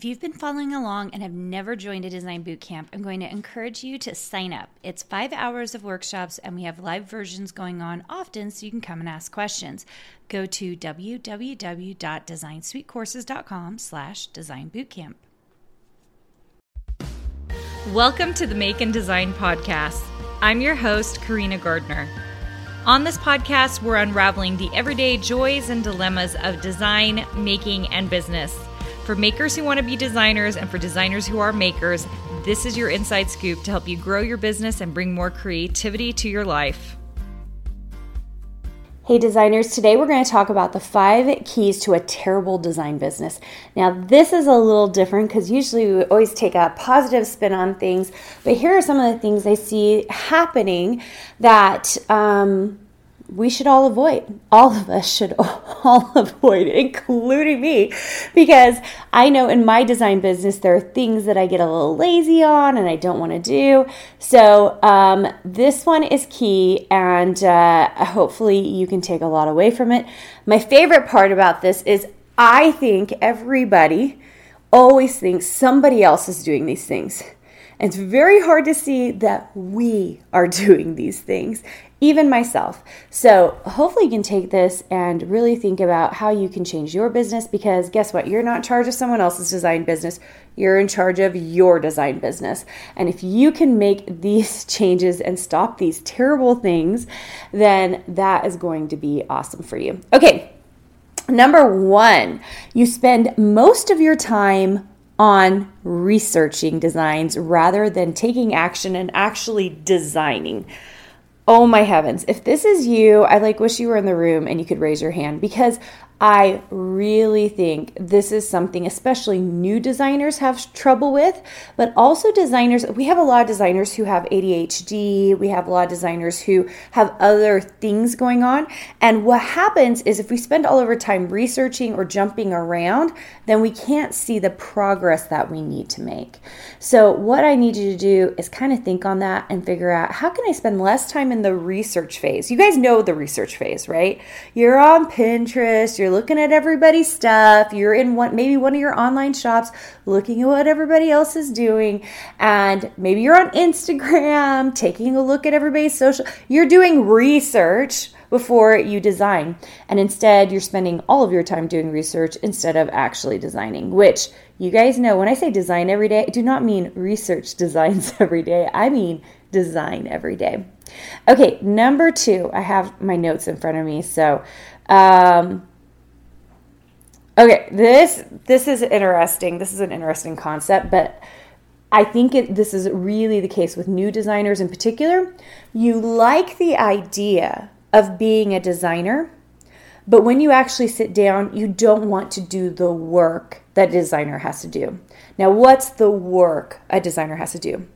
If you've been following along and have never joined a design boot camp, I'm going to encourage you to sign up. It's five hours of workshops, and we have live versions going on often so you can come and ask questions. Go to www.designsuitecourses.com slash design bootcamp. Welcome to the Make and Design Podcast. I'm your host, Karina Gardner. On this podcast, we're unraveling the everyday joys and dilemmas of design, making, and business. For makers who want to be designers and for designers who are makers, this is your inside scoop to help you grow your business and bring more creativity to your life. Hey designers, today we're going to talk about the five keys to a terrible design business. Now, this is a little different because usually we always take a positive spin on things, but here are some of the things I see happening that um, we should all avoid. All of us should all avoid, including me, because I know in my design business there are things that I get a little lazy on and I don't want to do. So, um, this one is key, and uh, hopefully, you can take a lot away from it. My favorite part about this is I think everybody always thinks somebody else is doing these things. It's very hard to see that we are doing these things even myself. So, hopefully, you can take this and really think about how you can change your business because guess what? You're not in charge of someone else's design business, you're in charge of your design business. And if you can make these changes and stop these terrible things, then that is going to be awesome for you. Okay, number one, you spend most of your time on researching designs rather than taking action and actually designing. Oh my heavens. If this is you, I like wish you were in the room and you could raise your hand because I really think this is something, especially new designers have trouble with, but also designers. We have a lot of designers who have ADHD. We have a lot of designers who have other things going on. And what happens is if we spend all of our time researching or jumping around, then we can't see the progress that we need to make. So, what I need you to do is kind of think on that and figure out how can I spend less time in the research phase? You guys know the research phase, right? You're on Pinterest, you're you're looking at everybody's stuff, you're in one maybe one of your online shops looking at what everybody else is doing, and maybe you're on Instagram taking a look at everybody's social. You're doing research before you design. And instead, you're spending all of your time doing research instead of actually designing, which you guys know when I say design every day, I do not mean research designs every day. I mean design every day. Okay, number two, I have my notes in front of me. So, um, Okay, this this is interesting. This is an interesting concept, but I think it, this is really the case with new designers in particular. You like the idea of being a designer, but when you actually sit down, you don't want to do the work that a designer has to do. Now, what's the work a designer has to do?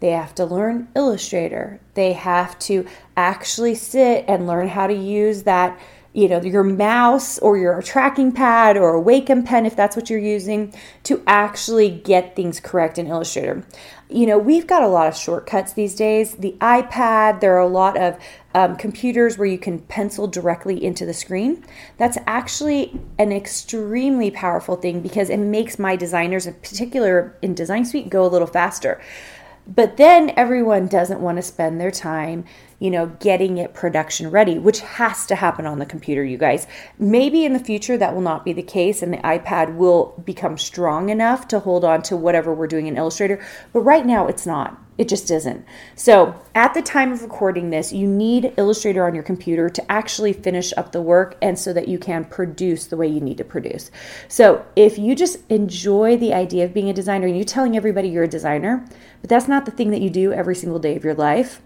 They have to learn Illustrator. They have to actually sit and learn how to use that you know your mouse or your tracking pad or a Wacom pen if that's what you're using to actually get things correct in Illustrator. You know, we've got a lot of shortcuts these days. The iPad, there are a lot of um, computers where you can pencil directly into the screen. That's actually an extremely powerful thing because it makes my designers, in particular in Design Suite, go a little faster. But then everyone doesn't want to spend their time, you know, getting it production ready, which has to happen on the computer, you guys. Maybe in the future that will not be the case and the iPad will become strong enough to hold on to whatever we're doing in Illustrator, but right now it's not. It just isn't. So, at the time of recording this, you need Illustrator on your computer to actually finish up the work and so that you can produce the way you need to produce. So, if you just enjoy the idea of being a designer and you're telling everybody you're a designer, but that's not the thing that you do every single day of your life,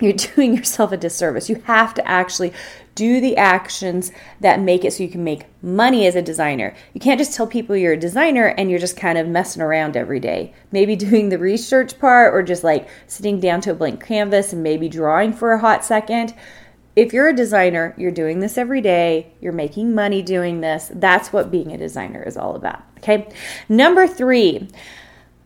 you're doing yourself a disservice. You have to actually do the actions that make it so you can make money as a designer. You can't just tell people you're a designer and you're just kind of messing around every day. Maybe doing the research part or just like sitting down to a blank canvas and maybe drawing for a hot second. If you're a designer, you're doing this every day, you're making money doing this. That's what being a designer is all about. Okay. Number three.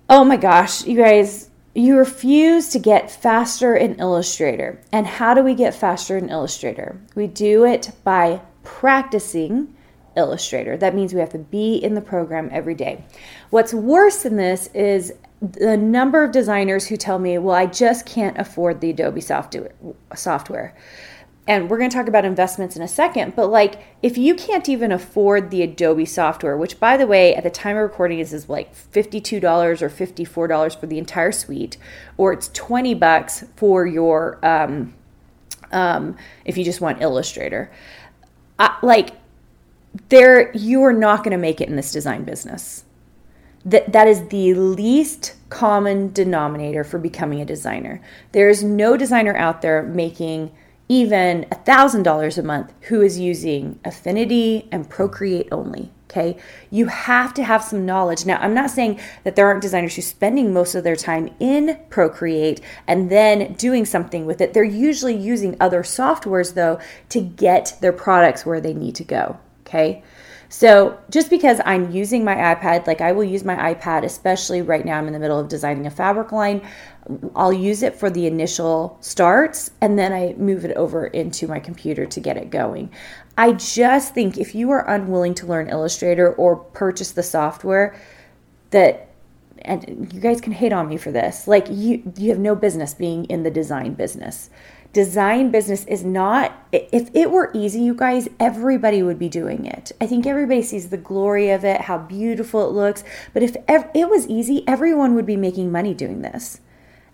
Oh my gosh, you guys, you refuse to get faster in Illustrator. And how do we get faster in Illustrator? We do it by practicing Illustrator. That means we have to be in the program every day. What's worse than this is the number of designers who tell me, well, I just can't afford the Adobe software. And we're going to talk about investments in a second, but like if you can't even afford the Adobe software, which by the way, at the time of recording is, is like $52 or $54 for the entire suite, or it's 20 bucks for your, um, um, if you just want Illustrator. Uh, like there, you are not going to make it in this design business that that is the least common denominator for becoming a designer. There is no designer out there making even a $1,000 a month who is using Affinity and Procreate only. Okay. You have to have some knowledge. Now, I'm not saying that there aren't designers who spending most of their time in Procreate and then doing something with it. They're usually using other softwares, though, to get their products where they need to go. Okay. So just because I'm using my iPad, like I will use my iPad, especially right now, I'm in the middle of designing a fabric line. I'll use it for the initial starts and then I move it over into my computer to get it going. I just think if you are unwilling to learn Illustrator or purchase the software, that and you guys can hate on me for this. Like you you have no business being in the design business design business is not if it were easy you guys everybody would be doing it i think everybody sees the glory of it how beautiful it looks but if it was easy everyone would be making money doing this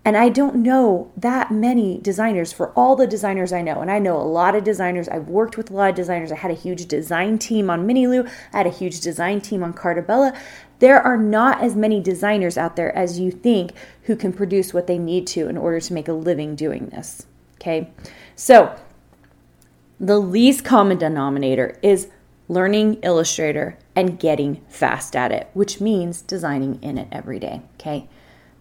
and i don't know that many designers for all the designers i know and i know a lot of designers. I've worked with a lot of designers. I had a huge design team on miniloo i had a huge design team on Carta Bella there are not as many designers out there as you think who can produce what they need to in order to make a living doing this Okay, so the least common denominator is learning Illustrator and getting fast at it, which means designing in it every day. Okay,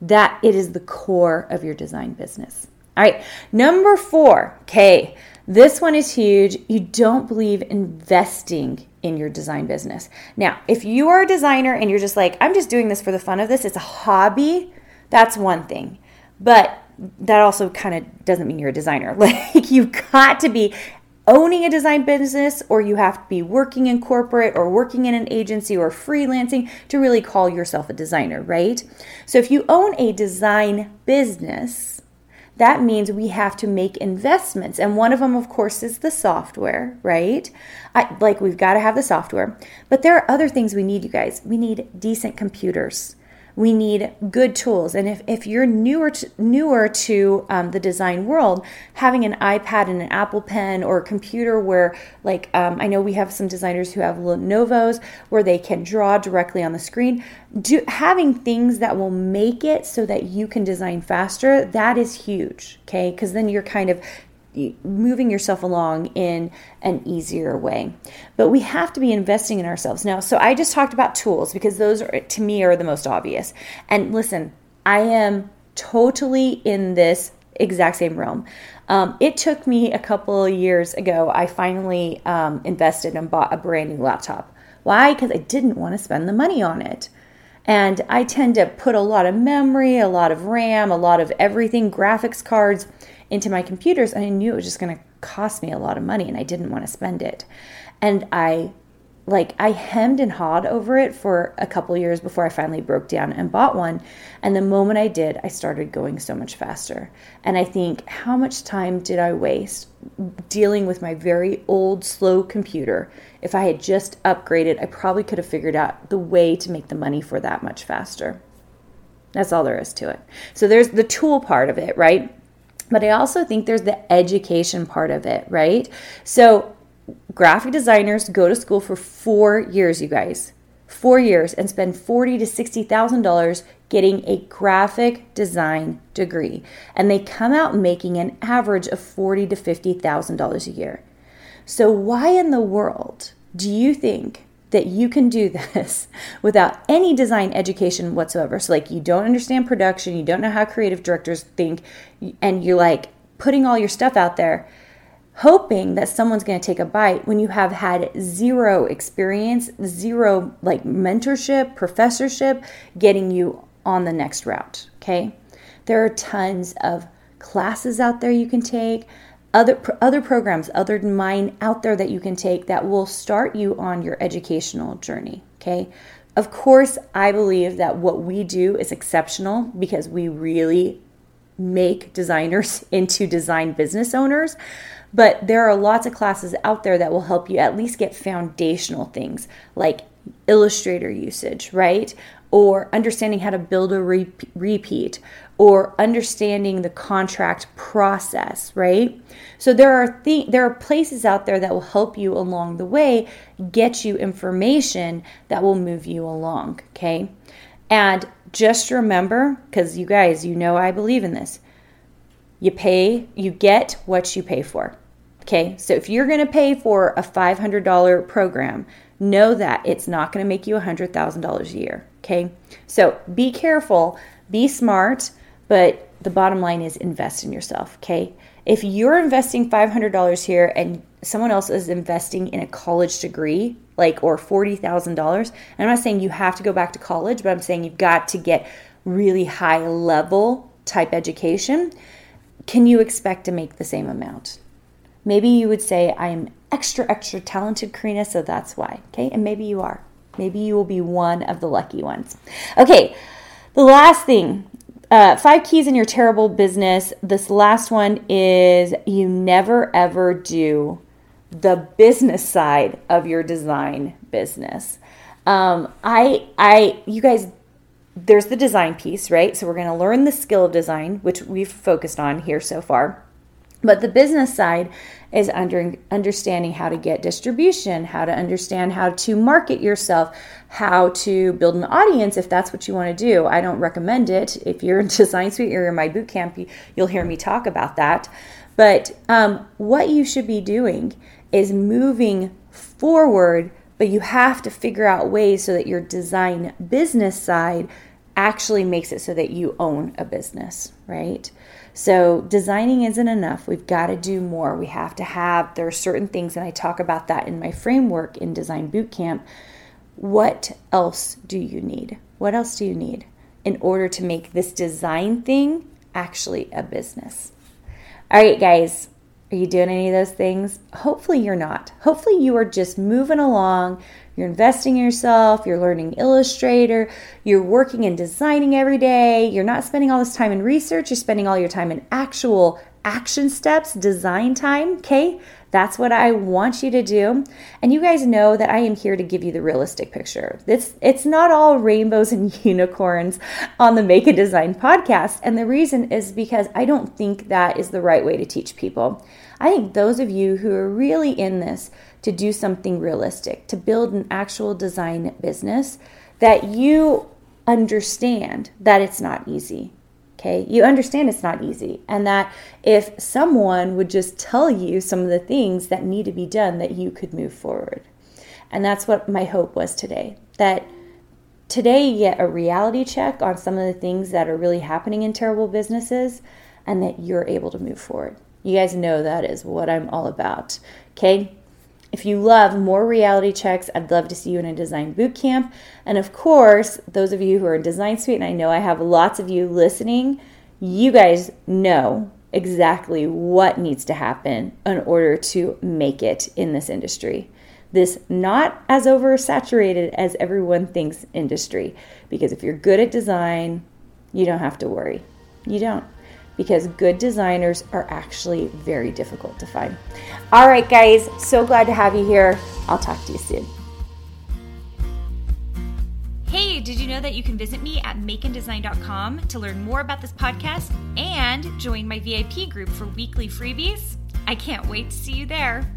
that it is the core of your design business. All right, number four. Okay, this one is huge. You don't believe investing in your design business. Now, if you are a designer and you're just like, I'm just doing this for the fun of this, it's a hobby, that's one thing. But that also kind of doesn't mean you're a designer. Like you've got to be owning a design business or you have to be working in corporate or working in an agency or freelancing to really call yourself a designer, right? So if you own a design business, that means we have to make investments. And one of them, of course, is the software, right? I, like we've got to have the software. But there are other things we need, you guys. We need decent computers we need good tools. And if, if you're newer to, newer to um, the design world, having an iPad and an Apple Pen or a computer where, like, um, I know we have some designers who have Lenovo's where they can draw directly on the screen. Do, having things that will make it so that you can design faster, that is huge, okay? Because then you're kind of moving yourself along in an easier way. But we have to be investing in ourselves. Now, so I just talked about tools because those are to me are the most obvious. And listen, I am totally in this exact same realm. Um, it took me a couple of years ago. I finally um, invested and bought a brand new laptop. Why? Because I didn't want to spend the money on it. And I tend to put a lot of memory, a lot of RAM, a lot of everything, graphics cards into my computers and I knew it was just going to cost me a lot of money and I didn't want to spend it. And I like I hemmed and hawed over it for a couple years before I finally broke down and bought one. And the moment I did, I started going so much faster. And I think, how much time did I waste dealing with my very old, slow computer? If I had just upgraded, I probably could have figured out the way to make the money for that much faster. That's all there is to it. So there's the tool part of it, right? But I also think there's the education part of it, right? So, graphic designers go to school for four years, you guys, four years, and spend forty to sixty thousand dollars getting a graphic design degree, and they come out making an average of forty to fifty thousand dollars a year. So, why in the world do you think that you can do this without any design education whatsoever. So, like, you don't understand production, you don't know how creative directors think, and you're like putting all your stuff out there, hoping that someone's to take a bite when you have had zero experience, zero like mentorship, professorship getting you on the next route. Okay. There are tons of classes out there you can take other other programs other than mine out there that you can take that will start you on your educational journey okay? Of course i believe that what we do is exceptional because we really make designers into design business owners but there are lots of classes out there that will help you at least get foundational things like illustrator usage right or understanding how to build a re- repeat or understanding the contract process, right? So there are th- there are places out there that will help you along the way, get you information that will move you along, okay? And just remember cuz you guys, you know I believe in this. You pay, you get what you pay for. Okay? So if you're going to pay for a $500 program, know that it's not going to make you $100,000 a year. Okay. So be careful, be smart, but the bottom line is invest in yourself. Okay. If you're investing $500 here and someone else is investing in a college degree, like or $40,000, and I'm not saying you have to go back to college, but I'm saying you've got to get really high level type education, can you expect to make the same amount? Maybe you would say, I am extra, extra talented, Karina, so that's why. Okay. And maybe you are. Maybe you will be one of the lucky ones. Okay. The last thing uh, five keys in your terrible business. This last one is you never ever do the business side of your design business. Um, I, I, you guys, there's the design piece, right? So we're going to learn the skill of design, which we've focused on here so far. But the business side is under understanding how to get distribution, how to understand how to market yourself, how to build an audience if that's what you want to do. I don't recommend it. If you're in Design Suite or in my boot camp, you, will hear me talk about that. But um, what you should be doing is moving forward, but you have to figure out ways so that your design business side actually makes it so that you own a business, right? So designing isn't enough. We've got to do more. We have to have, there are certain things, and I talk about that in my framework in Design Bootcamp. What else do you need? What else do you need in order to make this design thing actually a business? All right, guys, are you doing any of those things? Hopefully, you're not. Hopefully, you are just moving along. You're investing in yourself, you're learning Illustrator, you're working and designing every day, you're not spending all this time in research, you're spending all your time in actual action steps, design time, okay? That's what I want you to do. And you guys know that I am here to give you the realistic picture. It's it's not all rainbows and unicorns on the Make and Design podcast. And the reason is because I don't think that is the right way to teach people. I think those of you who are really in this to do something realistic, to build an actual design business, that you understand that it's not easy. Okay, you understand it's not easy, and that if someone would just tell you some of the things that need to be done, that you could move forward. And that's what my hope was today. That today you get a reality check on some of the things that are really happening in terrible businesses, and that you're able to move forward. You guys know that is what I'm all about. Okay, if you love more reality checks, I'd love to see you in a design boot camp. And of course, those of you who are in Design Suite, and I know I have lots of you listening, you guys know exactly what needs to happen in order to make it in this industry. This not as oversaturated as everyone thinks industry. Because if you're good at design, you don't have to worry. You don't because good designers are actually very difficult to find. All right, guys, so glad to have you here. I'll talk to you soon. Hey, did you know that you can visit me at makeanddesign.com to learn more about this podcast and join my VIP group for weekly freebies? I can't wait to see you there.